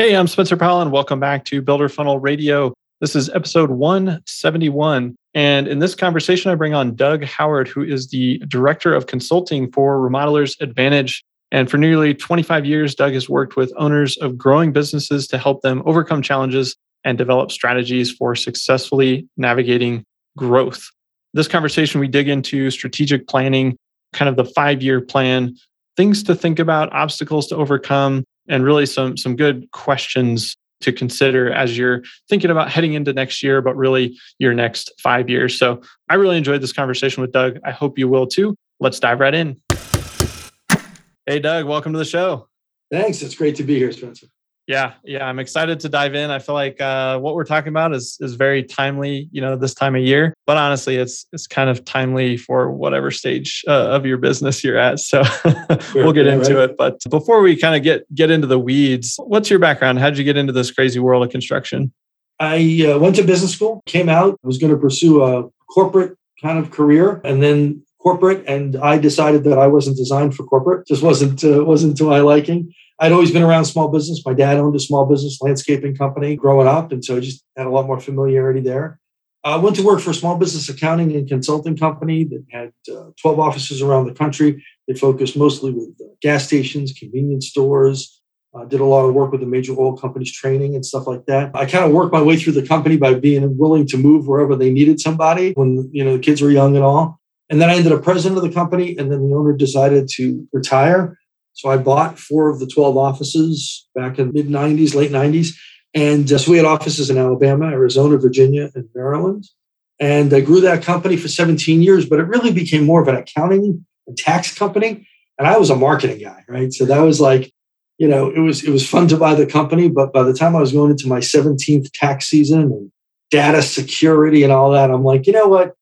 Hey, I'm Spencer Powell, and welcome back to Builder Funnel Radio. This is episode 171. And in this conversation, I bring on Doug Howard, who is the director of consulting for Remodelers Advantage. And for nearly 25 years, Doug has worked with owners of growing businesses to help them overcome challenges and develop strategies for successfully navigating growth. This conversation, we dig into strategic planning, kind of the five year plan, things to think about, obstacles to overcome, and really some some good questions to consider as you're thinking about heading into next year, but really your next five years. So I really enjoyed this conversation with Doug. I hope you will too. Let's dive right in. Hey, Doug, welcome to the show. Thanks. It's great to be here, Spencer. Yeah, yeah, I'm excited to dive in. I feel like uh, what we're talking about is is very timely, you know, this time of year. But honestly, it's it's kind of timely for whatever stage uh, of your business you're at. So we'll get into right. it. But before we kind of get get into the weeds, what's your background? How did you get into this crazy world of construction? I uh, went to business school, came out, was going to pursue a corporate kind of career, and then corporate, and I decided that I wasn't designed for corporate. Just wasn't uh, wasn't to my liking. I'd always been around small business. My dad owned a small business landscaping company growing up. And so I just had a lot more familiarity there. I went to work for a small business accounting and consulting company that had uh, 12 offices around the country. They focused mostly with uh, gas stations, convenience stores, uh, did a lot of work with the major oil companies training and stuff like that. I kind of worked my way through the company by being willing to move wherever they needed somebody when you know the kids were young and all. And then I ended up president of the company, and then the owner decided to retire. So I bought four of the 12 offices back in mid 90s, late 90s. And uh, so we had offices in Alabama, Arizona, Virginia, and Maryland. And I grew that company for 17 years, but it really became more of an accounting and tax company. And I was a marketing guy, right? So that was like, you know, it was it was fun to buy the company, but by the time I was going into my 17th tax season and data security and all that, I'm like, you know what?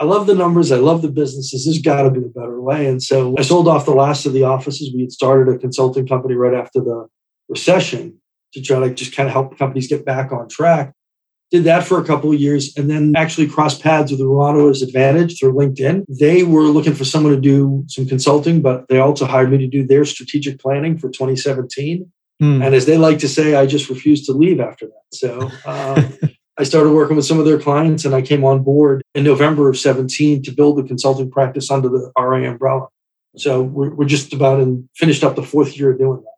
I love the numbers. I love the businesses. There's got to be a better way. And so I sold off the last of the offices. We had started a consulting company right after the recession to try to just kind of help companies get back on track. Did that for a couple of years and then actually crossed paths with the Remodelers Advantage through LinkedIn. They were looking for someone to do some consulting, but they also hired me to do their strategic planning for 2017. Mm. And as they like to say, I just refused to leave after that. So uh, I started working with some of their clients and I came on board in November of 17 to build the consulting practice under the RA umbrella. So we're, we're just about and finished up the fourth year of doing that.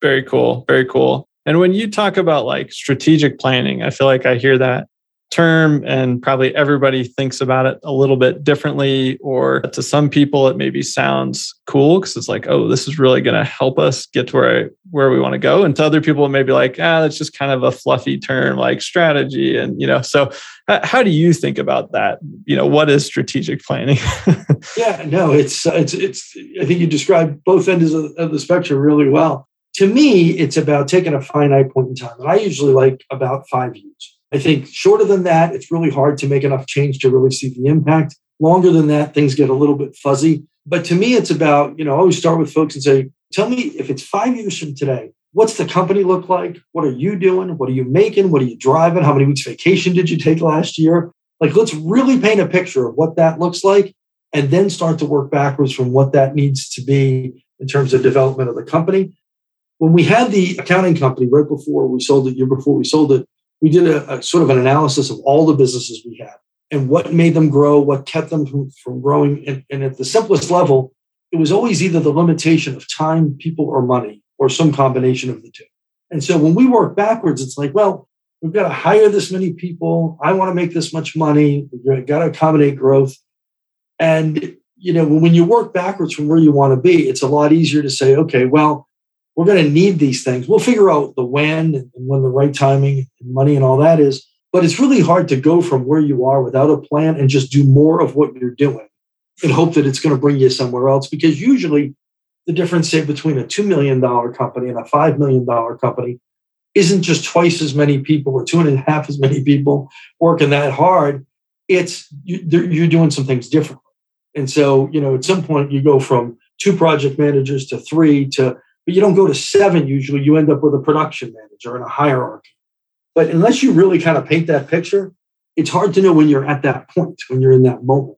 Very cool. Very cool. And when you talk about like strategic planning, I feel like I hear that term and probably everybody thinks about it a little bit differently or to some people it maybe sounds cool because it's like oh this is really going to help us get to where I, where we want to go. And to other people it may be like ah that's just kind of a fluffy term like strategy and you know so how do you think about that? You know what is strategic planning? Yeah no it's it's it's i think you described both ends of, of the spectrum really well. To me it's about taking a finite point in time and i usually like about five years I think shorter than that, it's really hard to make enough change to really see the impact. Longer than that, things get a little bit fuzzy. But to me, it's about, you know, I always start with folks and say, tell me if it's five years from today, what's the company look like? What are you doing? What are you making? What are you driving? How many weeks vacation did you take last year? Like, let's really paint a picture of what that looks like and then start to work backwards from what that needs to be in terms of development of the company. When we had the accounting company right before we sold it, year before we sold it, we did a, a, sort of an analysis of all the businesses we had and what made them grow, what kept them from, from growing. And, and at the simplest level, it was always either the limitation of time, people, or money, or some combination of the two. And so when we work backwards, it's like, well, we've got to hire this many people. I want to make this much money. We've got to accommodate growth. And you know, when you work backwards from where you want to be, it's a lot easier to say, okay, well, we're going to need these things. We'll figure out the when and when the right timing and money and all that is. But it's really hard to go from where you are without a plan and just do more of what you're doing and hope that it's going to bring you somewhere else. Because usually the difference, say, between a $2 million company and a $5 million company isn't just twice as many people or two and a half as many people working that hard. It's you, you're doing some things differently. And so, you know, at some point you go from two project managers to three to, but you don't go to seven usually. You end up with a production manager and a hierarchy. But unless you really kind of paint that picture, it's hard to know when you're at that point, when you're in that moment.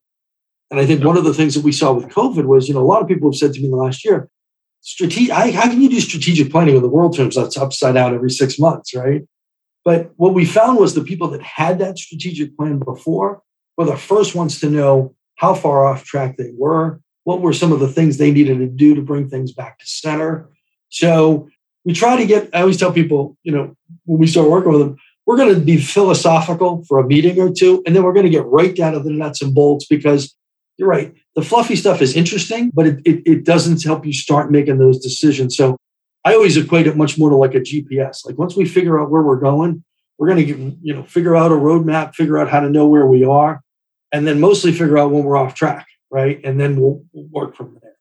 And I think one of the things that we saw with COVID was, you know, a lot of people have said to me in the last year, strategic, how can you do strategic planning when the world turns that's upside down every six months, right? But what we found was the people that had that strategic plan before were the first ones to know how far off track they were, what were some of the things they needed to do to bring things back to center. So we try to get, I always tell people, you know, when we start working with them, we're going to be philosophical for a meeting or two, and then we're going to get right down to the nuts and bolts because you're right. The fluffy stuff is interesting, but it, it, it doesn't help you start making those decisions. So I always equate it much more to like a GPS. Like once we figure out where we're going, we're going to you know figure out a roadmap, figure out how to know where we are, and then mostly figure out when we're off track, right? And then we'll, we'll work from there.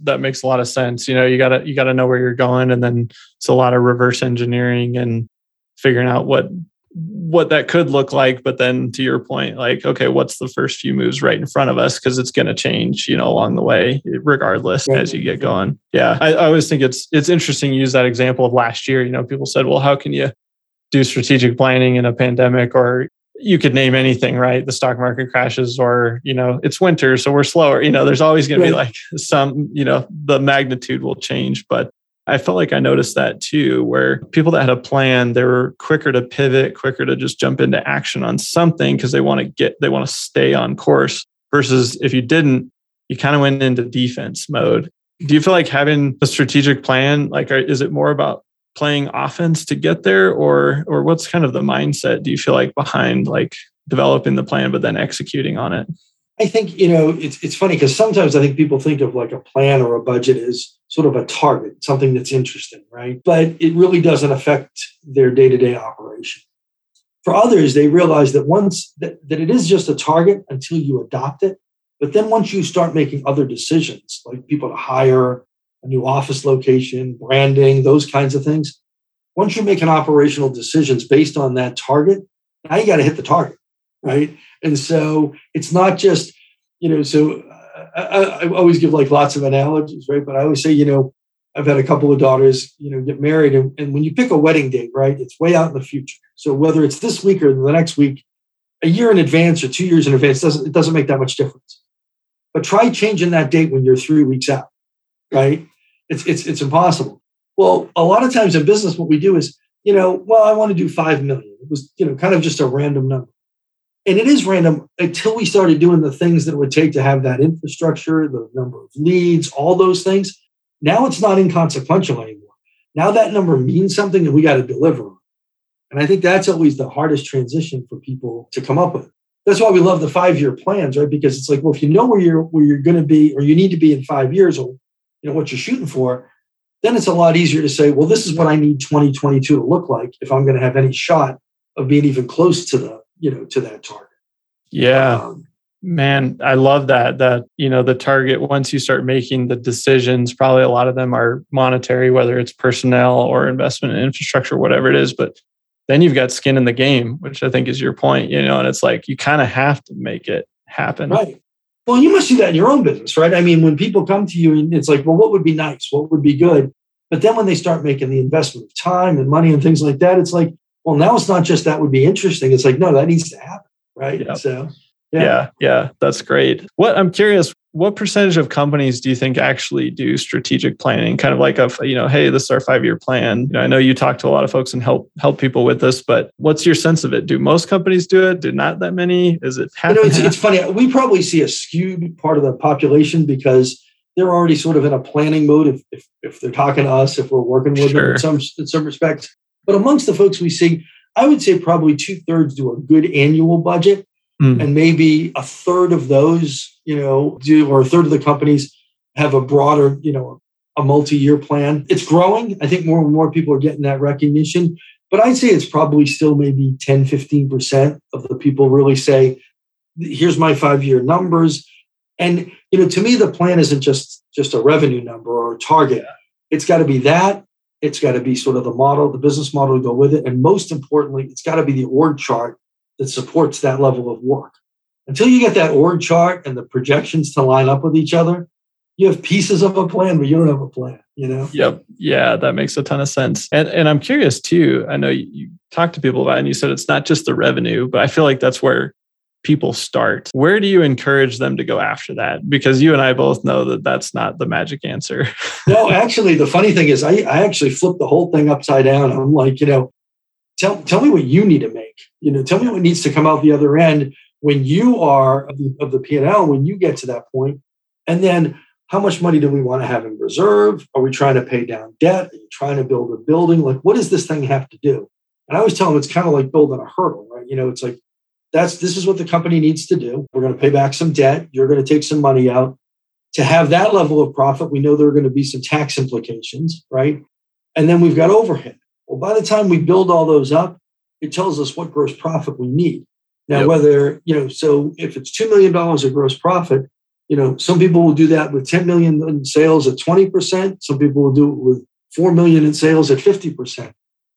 That makes a lot of sense. You know, you gotta you gotta know where you're going, and then it's a lot of reverse engineering and figuring out what what that could look like but then to your point like okay what's the first few moves right in front of us because it's going to change you know along the way regardless as you get going yeah I, I, always think it's it's interesting to use that example of last year you know people said well how can you do strategic planning in a pandemic or you could name anything right the stock market crashes or you know it's winter so we're slower you know there's always going to be like some you know the magnitude will change but I felt like I noticed that too, where people that had a plan, they were quicker to pivot, quicker to just jump into action on something because they want to get, they want to stay on course. Versus if you didn't, you kind of went into defense mode. Do you feel like having a strategic plan, like, is it more about playing offense to get there, or or what's kind of the mindset? Do you feel like behind like developing the plan but then executing on it? I think, you know, it's, it's funny because sometimes I think people think of like a plan or a budget as sort of a target, something that's interesting, right? But it really doesn't affect their day to day operation. For others, they realize that once that, that it is just a target until you adopt it. But then once you start making other decisions, like people to hire, a new office location, branding, those kinds of things, once you're making operational decisions based on that target, now you got to hit the target, right? And so it's not just, you know, so uh, I, I, always give like lots of analogies, right? But I always say, you know, I've had a couple of daughters, you know, get married. And, and when you pick a wedding date, right, it's way out in the future. So whether it's this week or the next week, a year in advance or two years in advance, doesn't, it doesn't make that much difference. But try changing that date when you're three weeks out, right? It's, it's, it's impossible. Well, a lot of times in business, what we do is, you know, well, I want to do 5 million. It was, you know, kind of just a random number and it is random until we started doing the things that it would take to have that infrastructure, the number of leads, all those things. Now it's not inconsequential anymore. Now that number means something and we got to deliver. On. And I think that's always the hardest transition for people to come up with. That's why we love the five-year plans, right? Because it's like, well, if you know where you're where you're going to be or you need to be in five years or you know what you're shooting for, then it's a lot easier to say, well, this is what I need 2022 to look like if I'm going to have any shot of being even close to the you know to that target. Yeah. Um, man i love that that you know the target once you start making the decisions probably a lot of them are monetary whether it's personnel or investment in infrastructure whatever it is but then you've got skin in the game which i think is your point you know and it's like you kind of have to make it happen. Right well you must do that in your own business right i mean when people come to you and it's like well what would be nice what would be good but then when they start making the investment of time and money and things like that it's like well, now it's not just that would be interesting. It's like, no, that needs to happen. Right. Yep. So, yeah. yeah. Yeah. That's great. What I'm curious, what percentage of companies do you think actually do strategic planning? Kind of like a, you know, hey, this is our five year plan. You know, I know you talk to a lot of folks and help help people with this, but what's your sense of it? Do most companies do it? Do not that many? Is it half? You know, it's, it's funny. We probably see a skewed part of the population because they're already sort of in a planning mode. If if, if they're talking to us, if we're working with sure. them in some in some respects, but amongst the folks we see, I would say probably two thirds do a good annual budget, mm. and maybe a third of those, you know, do or a third of the companies have a broader, you know, a multi-year plan. It's growing. I think more and more people are getting that recognition. But I'd say it's probably still maybe 10, 15% of the people really say, here's my five-year numbers. And you know, to me, the plan isn't just just a revenue number or a target. It's got to be that. It's got to be sort of the model, the business model to go with it, and most importantly, it's got to be the org chart that supports that level of work. Until you get that org chart and the projections to line up with each other, you have pieces of a plan, but you don't have a plan. You know. Yep. Yeah, that makes a ton of sense. And and I'm curious too. I know you, you talked to people about, it and you said it's not just the revenue, but I feel like that's where people start. Where do you encourage them to go after that? Because you and I both know that that's not the magic answer. no, actually, the funny thing is, I, I actually flipped the whole thing upside down. I'm like, you know, tell tell me what you need to make. You know, tell me what needs to come out the other end when you are of the, of the P&L, when you get to that. And then how much money do we want to have in reserve? Are we trying to pay down debt? Are you trying to build a building? Like, what does this thing have to do? And I always tell them it's kind of like building a hurdle, right? You know, it's like that's this is what the company needs to do. We're going to pay back some debt. You're going to take some money out. To have that level of profit, we know there are going to be some tax implications, right? And then we've got overhead. Well, by the time we build all those up, it tells us what gross profit we need. Now, yep. whether, you know, so if it's $2 million of gross profit, you know, some people will do that with 10 million in sales at 20%. Some people will do it with 4 million in sales at 50%.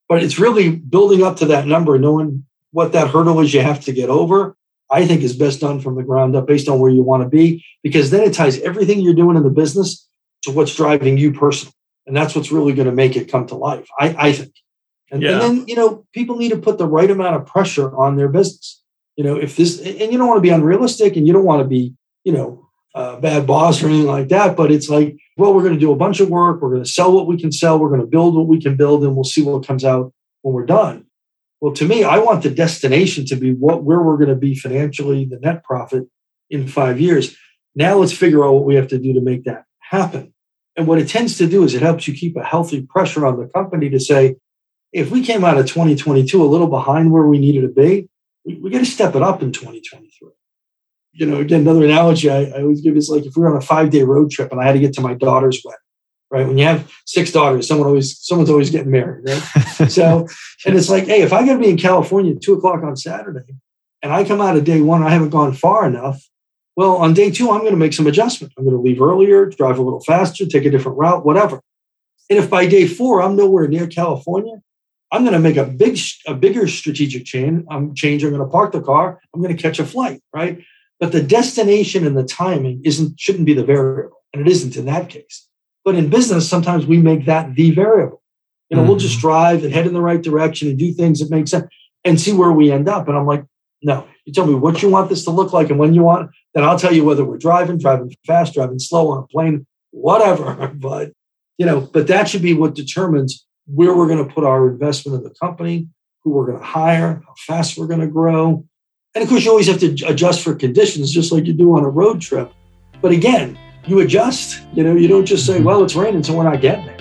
But it's really building up to that number, knowing what that hurdle is you have to get over. I think is best done from the ground up based on where you want to be, because then it ties everything you're doing in the business to what's driving you personally. And that's what's really going to make it come to life, I, I think. And, yeah. and then, you know, people need to put the right amount of pressure on their business. You know, if this, and you don't want to be unrealistic and you don't want to be, you know, a bad boss or anything like that, but it's like, well, we're going to do a bunch of work. We're going to sell what we can sell. We're going to build what we can build, and we'll see what comes out when we're done. Well, to me, I want the destination to be what where we're going to be financially, the net profit in five years. Now let's figure out what we have to do to make that happen. And what it tends to do is it helps you keep a healthy pressure on the company to say, if we came out of 2022 a little behind where we needed to be, we, we got to step it up in 2023. You know, again, another analogy I, I always give is like if we were on a five day road trip and I had to get to my daughter's wedding, right? When you have six daughters, someone always someone's always getting married, right? so, and it's like, hey, if I got to be in California at two o'clock on Saturday, and I come out of day one, I haven't gone far enough. Well, on day two, I'm going to make some adjustment. I'm going to leave earlier, drive a little faster, take a different route, whatever. And if by day four I'm nowhere near California, I'm going to make a big, a bigger strategic change. I'm change. I'm going to park the car. I'm going to catch a flight, right? But the destination and the timing isn't shouldn't be the variable, and it isn't in that case. But in business, sometimes we make that the variable. You know, mm-hmm. we'll just mm-hmm. drive and head in the right direction and do things that make sense and see where we end up. And I'm like, no, you tell me what you want this to look like and when you want, then I'll tell you whether we're driving, driving fast, driving slow on a plane, whatever. But you know, but that should be what determines where we're going to put our investment in the company, who we're going to hire, how fast we're going to grow. And of course, you always have to adjust for conditions, just like you do on a road trip. But again, you adjust. You know, you don't just say, mm-hmm. well, it's raining, so we're not getting there.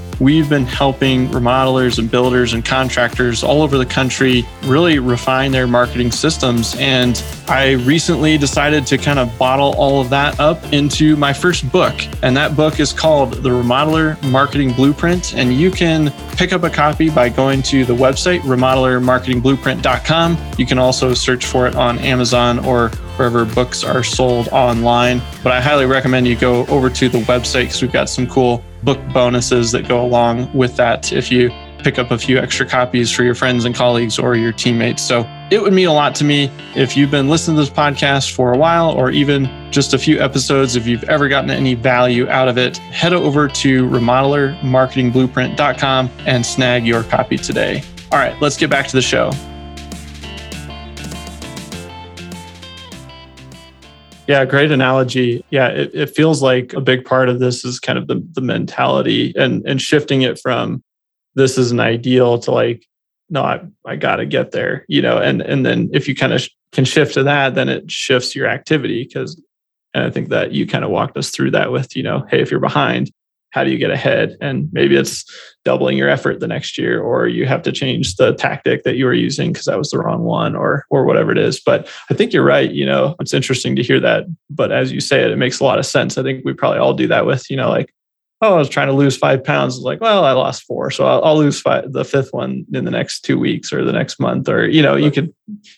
We've been helping remodelers and builders and contractors all over the country really refine their marketing systems. And I recently decided to kind of bottle all of that up into my first book. And that book is called The Remodeler Marketing Blueprint. And you can pick up a copy by going to the website, remodelermarketingblueprint.com. You can also search for it on Amazon or wherever books are sold online. But I highly recommend you go over to the website because we've got some cool book bonuses that go along with that if you pick up a few extra copies for your friends and colleagues or your teammates. So it would mean a lot to me if you've been listening to this podcast for a while or even just a few episodes. If you've ever gotten any value out of it, head over to remodelermarketingblueprint.com and snag your copy today. All right, let's get back to the show. Yeah, great analogy. Yeah, it, it feels like a big part of this is kind of the, the mentality and, and shifting it from this is an ideal to like, no, I, I got to get there, you know, and, and then if you kind of sh- can shift to that, then it shifts your activity because, and I think that you kind of walked us through that with, you know, hey, if you're behind, how do you get ahead? And maybe it's doubling your effort the next year, or you have to change the tactic that you were using because that was the wrong one, or or whatever it is. But I think you're right. You know, it's interesting to hear that. But as you say it, it makes a lot of sense. I think we probably all do that with, you know, like oh, I was trying to lose five pounds. Like, well, I lost four, so I'll, I'll, lose five, the fifth one in the next two weeks or the next month, or you know, you could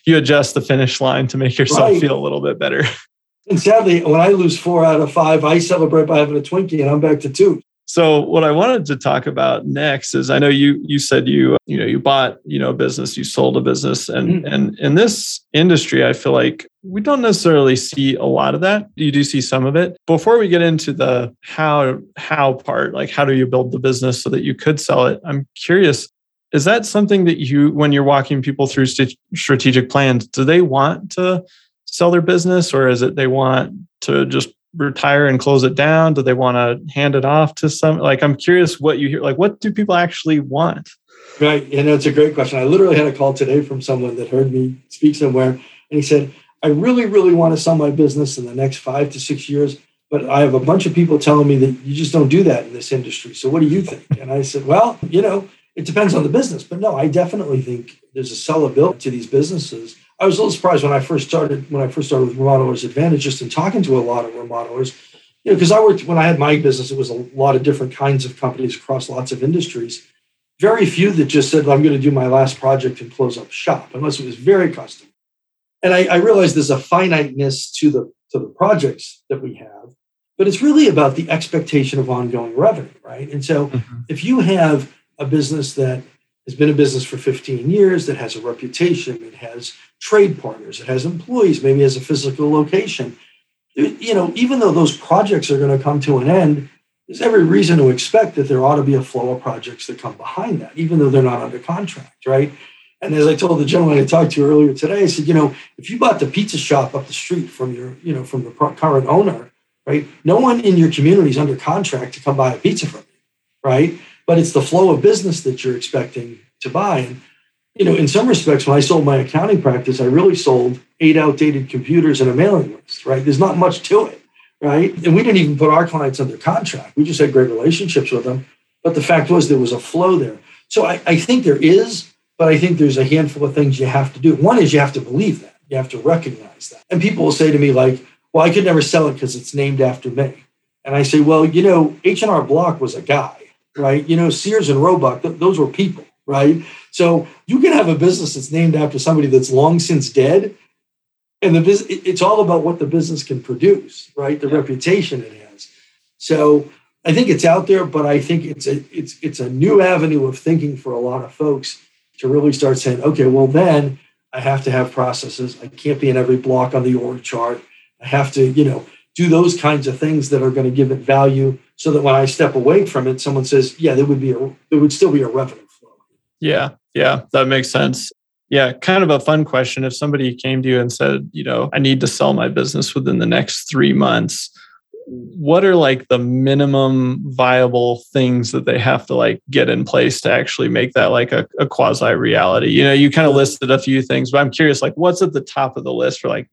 you adjust the finish line to make yourself right. feel a little bit better. And sadly, when I lose four out of five, I celebrate by having a Twinkie, and I'm back to two. So what I wanted to talk about next is I know you you said you you know you bought you know a business you sold a business and mm-hmm. and in this industry I feel like we don't necessarily see a lot of that you do see some of it before we get into the how how part like how do you build the business so that you could sell it I'm curious is that something that you when you're walking people through st- strategic plans do they want to sell their business or is it they want to just retire and close it down? Do they want to hand it off to some? Like, I'm curious what you hear. Like, what do people actually want? Right. Know, it's a great question. I literally had a call today from someone that heard me speak somewhere, and he said, I really, really want to sell my business in the next five to six years, but I have a bunch of people telling me that you just don't do that in this industry. So what do you think? And I said, well, you know, it depends on the business. But no, I definitely think there's a sellability to these businesses I was a little surprised when I first started when I first started with Remodelers Advantage, just in talking to a lot of remodelers, you know, because I worked when I had my business, it was a lot of different kinds of companies across lots of industries. Very few that just said, well, "I'm going to do my last project and close up shop," unless it was very custom. And I, I realized there's a finiteness to the to the projects that we have, but it's really about the expectation of ongoing revenue, right? And so, mm-hmm. if you have a business that has been in business for 15 years, that has a reputation, it has trade partners, it has employees, maybe has a physical location. You know, even though those projects are going to come to an end, there's every reason to expect that there ought to be a flow of projects that come behind that, even though they're not under contract, right? And as I told the gentleman I talked to earlier today, I said, you know, if you bought the pizza shop up the street from your, you know, from the current owner, right? No one in your community is under contract to come buy a pizza from you, right? But it's the flow of business that you're expecting to buy. And you know, in some respects, when I sold my accounting practice, I really sold eight outdated computers and a mailing list, right? There's not much to it, right? And we didn't even put our clients under contract. We just had great relationships with them. But the fact was, there was a flow there. So I, I think there is, but I think there's a handful of things you have to do. One is you have to believe that, you have to recognize that. And people will say to me, like, well, I could never sell it because it's named after me. And I say, well, you know, H&R Block was a guy, right? You know, Sears and Roebuck, th- those were people right? So you can have a business that's named after somebody that's long since dead, and the business it's all about what the business can produce, right? The yeah. reputation it has. So I think it's out there, but I think it's a it's it's a new avenue of thinking for a lot of folks to really start saying, okay, well then I have to have processes. I can't be in every block on the org chart. I have to, you know, do those kinds of things that are going to give it value so that when I step away from it, someone says, yeah, there would be a there would still be a revenue flow. yeah, yeah, that makes sense. Yeah, kind of a fun question. If somebody came to you and said, you know, I need to sell my business within the next three months, what are like the minimum viable things that they have to like get in place to actually make that like a, a quasi reality? You know, you kind of listed a few things, but I'm curious, like, what's at the top of the list for like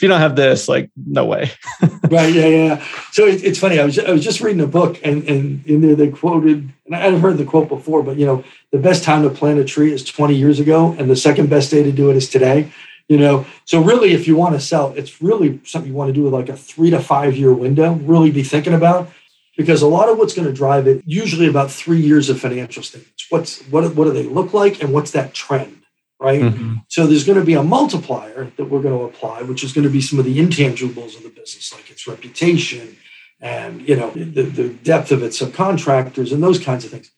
if you don't have this, like, no way. right. Yeah. Yeah. So it, it's funny. I was, I was just reading a book and, and in there they quoted, and I've heard the quote before, but you know, the best time to plant a tree is 20 years ago. And the second best day to do it is today. You know, so really, if you want to sell, it's really something you want to do with like a three to five year window, really be thinking about because a lot of what's going to drive it usually about three years of financial statements what's what, what do they look like and what's that trend right? Mm-hmm. So there's going to be a multiplier that we're going to apply, which is going to be some of the intangibles of the business, like its reputation and you know the, the depth of its subcontractors and those kinds of things.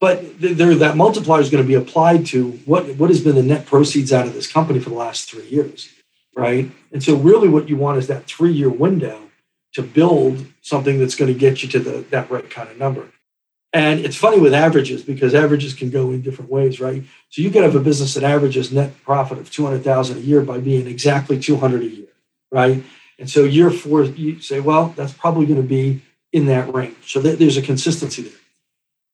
But there, that multiplier is going to be applied to what what has been the net proceeds out of this company for the last three years, right? And so really, what you want is that three year window to build something that's going to get you to the, that right kind of number. And it's funny with averages because averages can go in different ways, right? So you could have a business that averages net profit of 200,000 a year by being exactly 200 a year, right? And so year four, you say, well, that's probably going to be in that range. So there's a consistency there.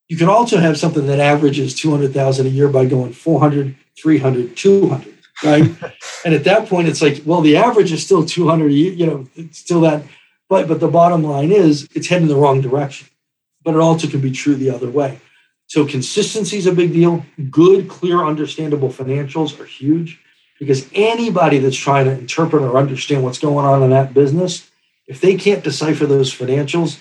You can also have something that averages 200,000 a year by going 400, 300, 200, right? and at that point, it's like, well, the average is still 200 a year, you know, it's still that. But, but the bottom line is it's heading the wrong direction but it also can be true the other way. So consistency is a big deal. Good, clear, understandable financials are huge because anybody that's trying to interpret or understand what's going on in that business, if they can't decipher those financials,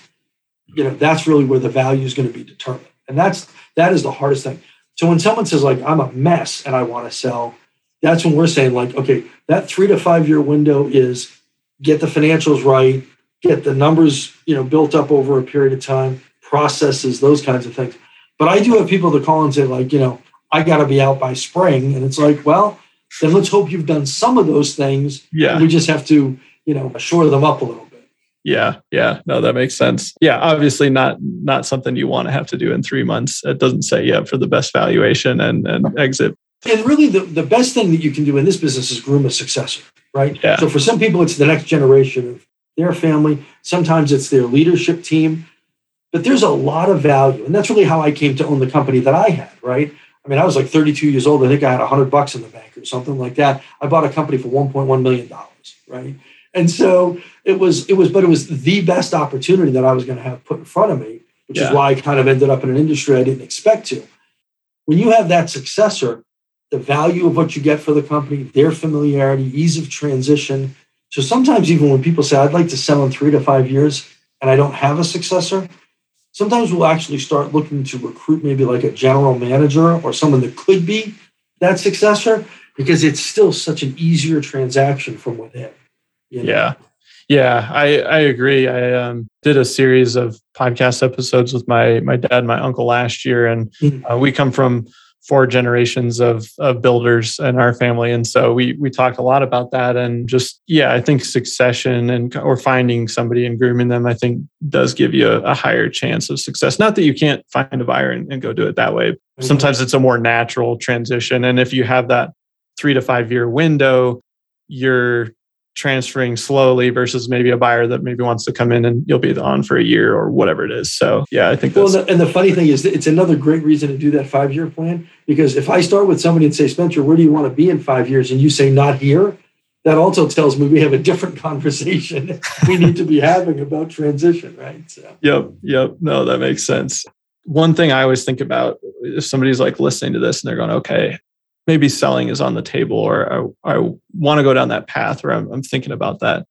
you know, that's really where the value is going to be determined. And that's that is the hardest thing. So when someone says like I'm a mess and I want to sell, that's when we're saying like, okay, that three to five year window is get the financials right, get the numbers, you know, built up over a period of time, processes, those kinds of things. But I do have people that call and say, like, you know, I got to be out by spring. And it's like, well, then let's hope you've done some of those things. Yeah. We just have to, you know, shore them up a little bit. Yeah, yeah, no, that makes sense. Yeah, obviously not not something you want to have to do in three months. It doesn't say up for the best valuation and and exit. And really, the, the best thing that you can do in this business is groom a successor, right? Yeah. So for some people, it's the next generation of their family. Sometimes it's their leadership team. But there's a lot of value. And that's really how I came to own the company that I had, right? I mean, I was like 32 years old. I think I had 100 bucks in the bank or something like that. I bought a company for 1.1 million dollars, right? And so it was, it was, but it was the best opportunity that I was going to have put in front of me, which Yeah. is why I kind of ended up in an industry I didn't expect to. When you have that successor, the value of what you get for the company, their familiarity, ease of transition. So sometimes even when people say, I'd like to sell in three to five years and I don't have a successor, sometimes we'll actually start looking to recruit maybe like a general manager or someone that could be that successor because it's still such an easier transaction from within. you know? Yeah. Yeah, I, I agree. I um, did a series of podcast episodes with my my dad and my uncle last year, and Mhm. uh, we come from four generations of of builders in our family, and so we we talked a lot about that. And just yeah, I think succession and or finding somebody and grooming them, I think does give you a, a higher chance of success. Not that you can't find a buyer and, and go do it that way. Mm-hmm. Sometimes it's a more natural transition, and if you have that three to five year window, you're transferring slowly versus maybe a buyer that maybe wants to come in and you'll be on for a year or whatever it is. So yeah, I think Well, that's and the funny thing is, it's another great reason to do that five year plan because if I start with somebody and say, Spencer, where do you want to be in five years? And you say, not here, that also tells me we have a different conversation we need to be having about transition, right? So, Yep. Yep. No, that makes sense. One thing I always think about if somebody's like listening to this and they're going, okay, maybe selling is on the table or I, I want to go down that path or I'm, I'm thinking about that.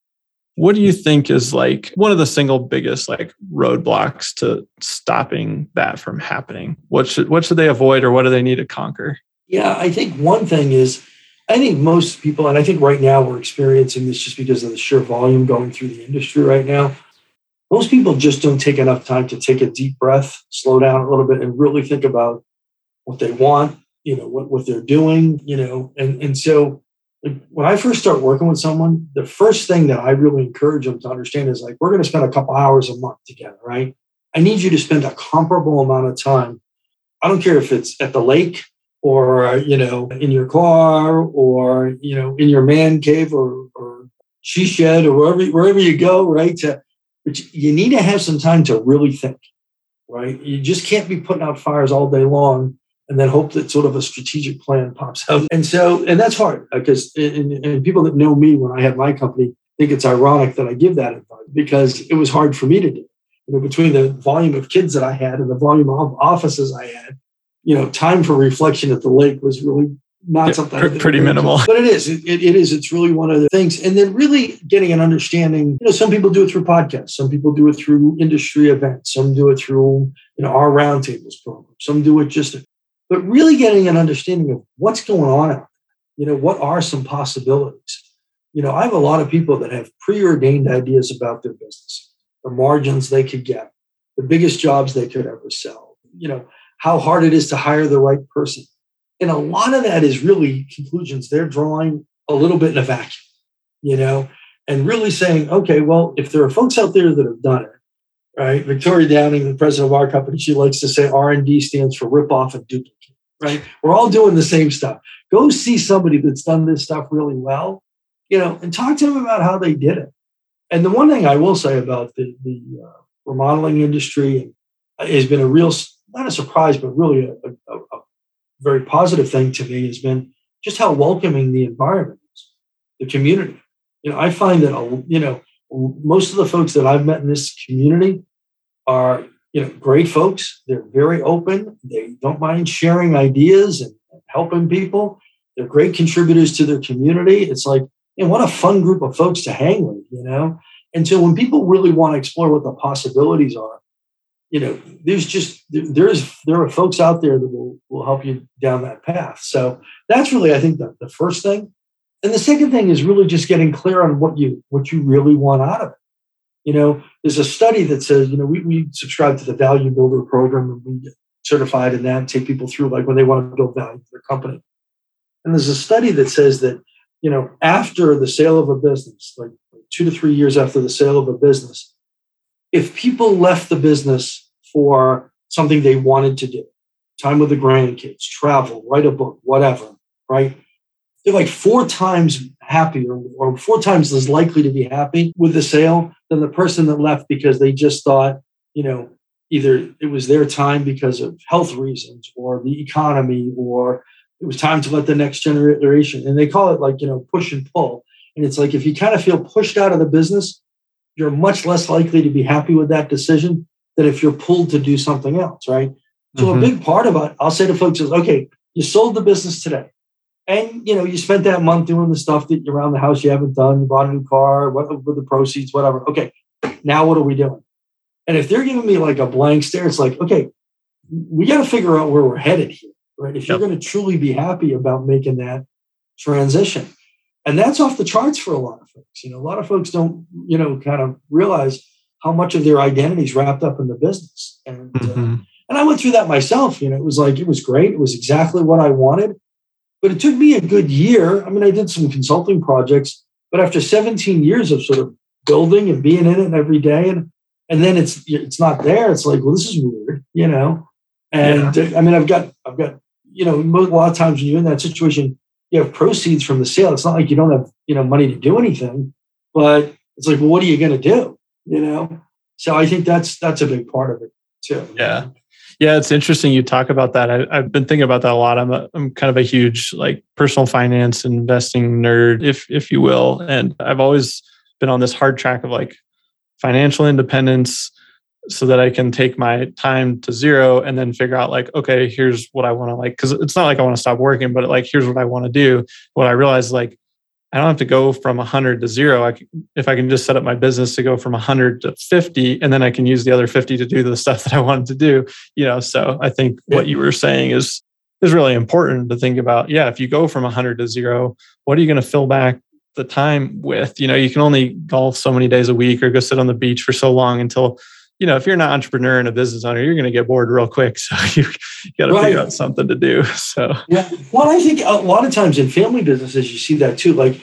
What do you think is like one of the single biggest like roadblocks to stopping that from happening? What should what should they avoid or what do they need to conquer? yeah, I think one thing is, I think most people, and I think right now we're experiencing this just because of the sheer volume going through the industry right now. Most people just don't take enough time to take a deep breath, slow down a little bit, and really think about what they want, you know, what, what they're doing, you know. And, and so when I first start working with someone, the first thing that I really encourage them to understand is like, we're going to spend a couple hours a month together, right? I need you to spend a comparable amount of time. I don't care if it's at the lake or, you know, in your car or, you know, in your man cave or, or she shed or wherever, wherever you go, right? To, but you need to have some time to really think, right? You just can't be putting out fires all day long and then hope that sort of a strategic plan pops out. And so, and that's hard uh, because and, and people that know me when I had my company think it's ironic that I give that advice because it was hard for me to do. You know, between the volume of kids that I had and the volume of offices I had, you know, time for reflection at the lake was really not Yeah, something pr- pretty minimal. But it is. It, it, it is. It's really one of the things. And then really getting an understanding. You know, some people do it through podcasts. Some people do it through industry events. Some do it through you know our roundtables program. Some do it just. But really getting an understanding of what's going on. You know, what are some possibilities? You know, I have a lot of people that have preordained ideas about their business, the margins they could get, the biggest jobs they could ever sell. You know, how hard it is to hire the right person. And a lot of that is really conclusions they're drawing a little bit in a vacuum, you know, and really saying, okay, well, if there are folks out there that have done it, right? Victoria Downing, the president of our company, she likes to say R&D stands for rip off and duplicate, right? We're all doing the same stuff. Go see somebody that's done this stuff really well, you know, and talk to them about how they did it. And the one thing I will say about the, the uh, remodeling industry has been a real, not a surprise, but really a, a, a very positive thing to me has been just how welcoming the environment is, the community. You know, I find that, you know, most of the folks that I've met in this community are you know, great folks. They're very open. They don't mind sharing ideas and helping people. They're great contributors to their community. It's like, and what a fun group of folks to hang with, you know? And so when people really want to explore what the possibilities are, you know, there's just there's there are folks out there that will will help you down that path. So that's really, I think, the, the first thing. And the second thing is really just getting clear on what you what you really want out of it. You know, there's a study that says, you know, we, we subscribe to the Value Builder program and we get certified in that and take people through like when they want to build value for their company. And there's a study that says that, you know, after the sale of a business, like two to three years after the sale of a business, if people left the business for something they wanted to do, time with the grandkids, travel, write a book, whatever, right? They're like four times happier or four times as likely to be happy with the sale than the person that left because they just thought, you know, either it was their time because of health reasons or the economy or it was time to let the next generation. And they call it like you know push and pull. And it's like if you kind of feel pushed out of the business you're much less likely to be happy with that decision than if you're pulled to do something else right? So mm-hmm. a big part of it i'll say to folks is okay you sold the business today and you know you spent that month doing the stuff that you're around the house you haven't done you bought a new car what, with the proceeds whatever okay now what are we doing and if they're giving me like a blank stare it's like okay we got to figure out where we're headed here right? If yep. you're going to truly be happy about making that transition. And that's off the charts for a lot of folks. You know, a lot of folks don't, you know, kind of realize how much of their identity is wrapped up in the business. And uh, mm-hmm. uh, and I went through that myself. You know, it was like it was great. It was exactly what I wanted. But it took me a good year. I mean, I did some consulting projects, but after 17 years of sort of building and being in it every day, and and then it's it's not there. It's like, well, this is weird, you know. And yeah. I mean, I've got I've got you know, a lot of times when you're in that situation, you have proceeds from the sale. It's not like you don't have, you know, money to do anything, but it's like, well, what are you going to do? You know? So I think that's, that's a big part of it too. Yeah. Yeah, it's interesting you talk about that. I, have been thinking about that a lot. I'm a, I'm kind of a huge like personal finance investing nerd, if if you will, and I've always been on this hard track of like financial independence, so that I can take my time to zero and then figure out like, okay, here's what I want to like. Cause it's not like I want to stop working, but like, here's what I want to do. What I realized like, I don't have to go from 100 to zero. I can, if I can just set up my business to go from 100 to 50, and then I can use the other 50 to do the stuff that I wanted to do. You know, so I think what you were saying is is really important to think about. Yeah, if you go from 100 to zero, what are you going to fill back the time with? You know, you can only golf so many days a week or go sit on the beach for so long until you know, if you're not an entrepreneur and a business owner, you're going to get bored real quick. So you, you got to right. figure out something to do. So, yeah. Well, I think a lot of times in family businesses, you see that too. Like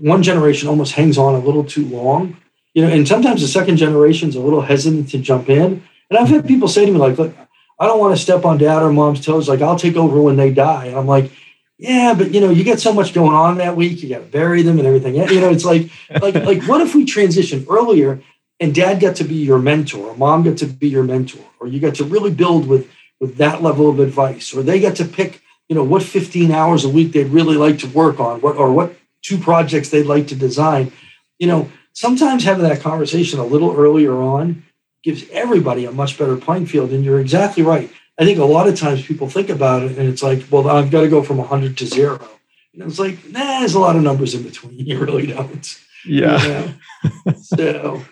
one generation almost hangs on a little too long, you know, and sometimes the second generation's a little hesitant to jump in. And I've had mm-hmm. people say to me, like, look, I don't want to step on dad or mom's toes. Like, I'll take over when they die. And I'm like, yeah, but you know, you get so much going on that week. You got to bury them and everything. You know, it's like, like, like, what if we transition earlier and dad got to be your mentor, or mom got to be your mentor, or you got to really build with with that level of advice, or they got to pick, you know, what 15 hours a week they'd really like to work on, what or what two projects they'd like to design. You know, sometimes having that conversation a little earlier on gives everybody a much better playing field. And you're exactly right. I think a lot of times people think about it and it's like, well, I've got to go from 100 to zero. And it's like, nah, there's a lot of numbers in between. You really don't. Yeah. You know? so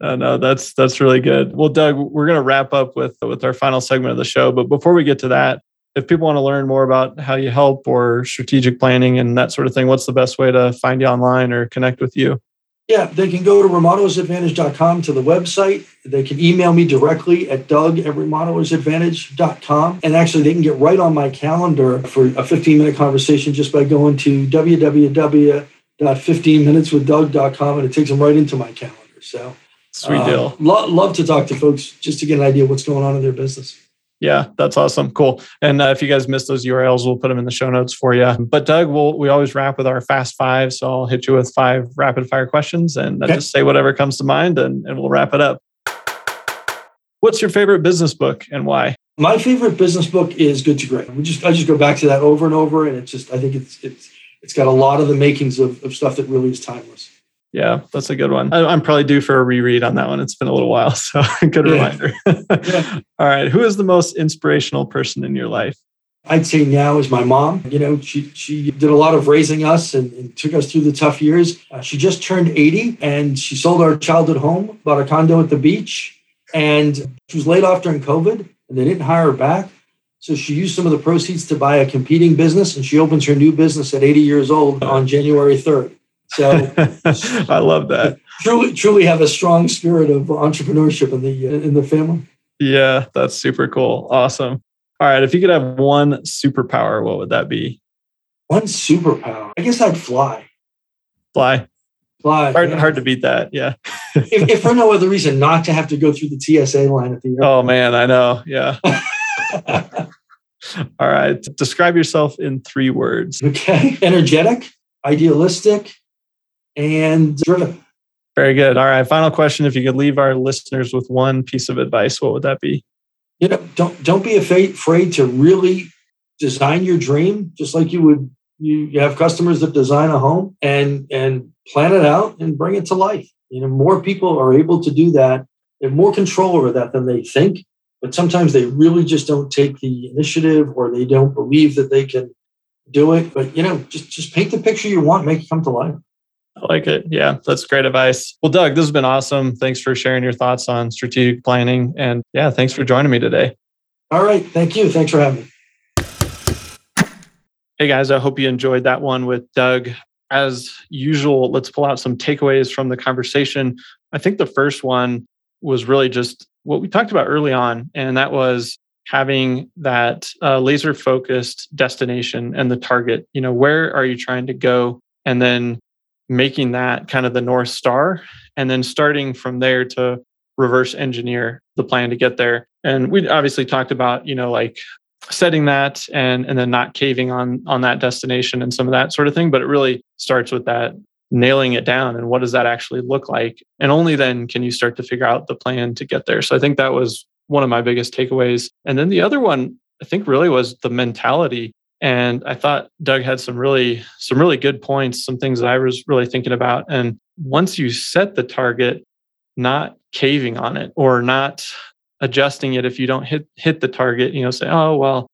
uh, no, that's that's really good. Well, Doug, we're going to wrap up with with our final segment of the show. But before we get to that, if people want to learn more about how you help or strategic planning and that sort of thing, what's the best way to find you online or connect with you? Yeah, they can go to remodelersadvantage.com to the website. They can email me directly at doug at remodelersadvantage.com. And actually, they can get right on my calendar for a 15 minute conversation just by going to www.15minuteswithdoug.com and it takes them right into my calendar. So sweet uh, deal. Lo- love to talk to folks just to get an idea of what's going on in their business. Yeah, that's awesome. Cool. And uh, if you guys missed those URLs, we'll put them in the show notes for you. But Doug, we'll, we always wrap with our fast five. So I'll hit you with five rapid fire questions and okay. just say whatever comes to mind and, and we'll wrap it up. What's your favorite business book and why? My favorite business book is Good to Great. We just I just go back to that over and over, and it's just I think it's it's it's got a lot of the makings of, of stuff that really is timeless. Yeah, that's a good one. I, am probably due for a reread on that one. It's been a little while, so good yeah. reminder. yeah. All right, who is the most inspirational person in your life? I'd say now is my mom. You know, she she did a lot of raising us and, and took us through the tough years. Uh, she just turned 80 and she sold our childhood home, bought a condo at the beach, and she was laid off during COVID and they didn't hire her back. So she used some of the proceeds to buy a competing business and she opens her new business at 80 years old on January 3rd. So I love that. Truly, truly have a strong spirit of entrepreneurship in the in the family. Yeah, that's super cool. Awesome. All right, if you could have one superpower, what would that be? One superpower. I guess I'd fly. Fly. Fly. Hard, yeah. hard to beat that. Yeah. if, if, for no other reason, not to have to go through the TSA line at the airport. Oh man, I know. Yeah. All right. Describe yourself in three words. Okay. Energetic, idealistic, and driven. Very good. All right. Final question. If you could leave our listeners with one piece of advice, what would that be? You know, don't don't be afraid, to really design your dream, just like you would you, you have customers that design a home and and plan it out and bring it to life. You know, more people are able to do that. They have more control over that than they think. But sometimes they really just don't take the initiative or they don't believe that they can do it. But you know, just just paint the picture you want, make it come to life. I like it. Yeah, that's great advice. Well, Doug, this has been awesome. Thanks for sharing your thoughts on strategic planning. And yeah, thanks for joining me today. All right. Thank you. Thanks for having me. Hey guys, I hope you enjoyed that one with Doug. As usual, let's pull out some takeaways from the conversation. I think the first one was really just what we talked about early on, and that was having that uh, laser focused destination and the target. You know, where are you trying to go? And then making that kind of the North Star, and then starting from there to reverse engineer the plan to get there. And we obviously talked about, you know, like setting that and and then not caving on on that destination and some of that sort of thing. But it really starts with that nailing it down and what does that actually look like and only then can you start to figure out the plan to get there so i think that was one of my biggest takeaways and then the other one i think really was the mentality and I thought Doug had some really some really good points, some things that I was really thinking about. And once you set the target, not caving on it or not adjusting it if you don't hit hit the target, you know, say, oh well,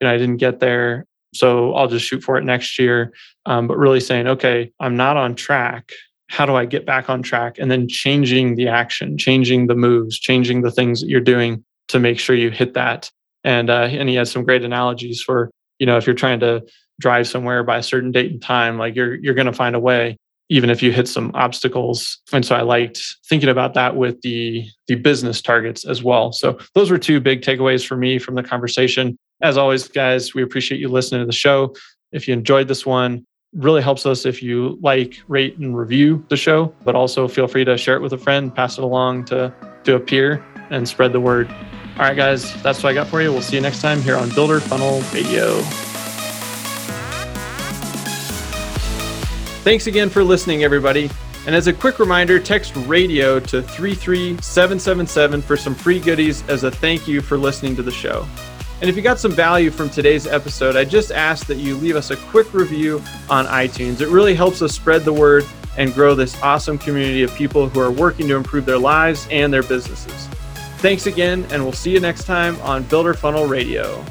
you know, I didn't get there, so I'll just shoot for it next year. Um, but really saying, okay, I'm not on track. How do I get back on track? And then changing the action, changing the moves, changing the things that you're doing to make sure you hit that. And uh, and he has some great analogies for you know if you're trying to drive somewhere by a certain date and time like you're you're going to find a way even if you hit some obstacles. And so i liked thinking about that with the the business targets as well. So those were two big takeaways for me from the conversation. As always guys we appreciate you listening to the show. If you enjoyed this one really helps us if you like rate and review the show but also feel free to share it with a friend pass it along to to a peer and spread the word all right, guys, that's what I got for you. We'll see you next time here on Builder Funnel Radio. Thanks again for listening, everybody. And as a quick reminder, text radio to 33777 for some free goodies as a thank you for listening to the show. And if you got some value from today's episode, I just ask that you leave us a quick review on iTunes. It really helps us spread the word and grow this awesome community of people who are working to improve their lives and their businesses. Thanks again, and we'll see you next time on Builder Funnel Radio.